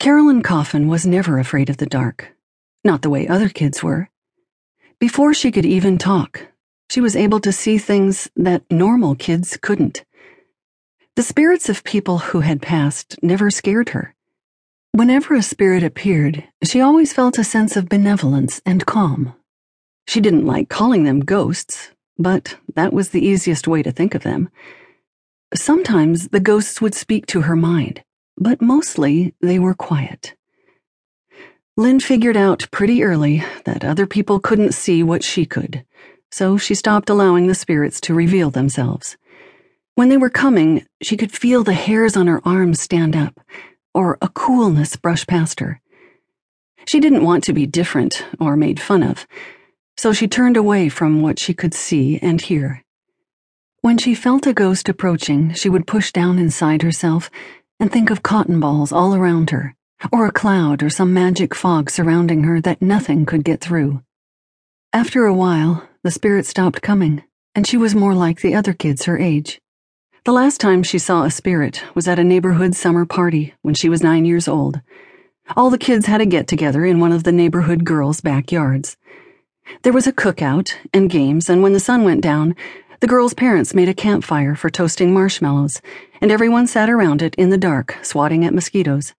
Carolyn Coffin was never afraid of the dark, not the way other kids were. Before she could even talk, she was able to see things that normal kids couldn't. The spirits of people who had passed never scared her. Whenever a spirit appeared, she always felt a sense of benevolence and calm. She didn't like calling them ghosts, but that was the easiest way to think of them. Sometimes the ghosts would speak to her mind but mostly they were quiet. Lin figured out pretty early that other people couldn't see what she could, so she stopped allowing the spirits to reveal themselves. When they were coming, she could feel the hairs on her arms stand up, or a coolness brush past her. She didn't want to be different or made fun of, so she turned away from what she could see and hear. When she felt a ghost approaching, she would push down inside herself and think of cotton balls all around her, or a cloud or some magic fog surrounding her that nothing could get through. After a while, the spirit stopped coming, and she was more like the other kids her age. The last time she saw a spirit was at a neighborhood summer party when she was nine years old. All the kids had a get together in one of the neighborhood girls' backyards. There was a cookout and games, and when the sun went down, the girls' parents made a campfire for toasting marshmallows, and everyone sat around it in the dark, swatting at mosquitoes.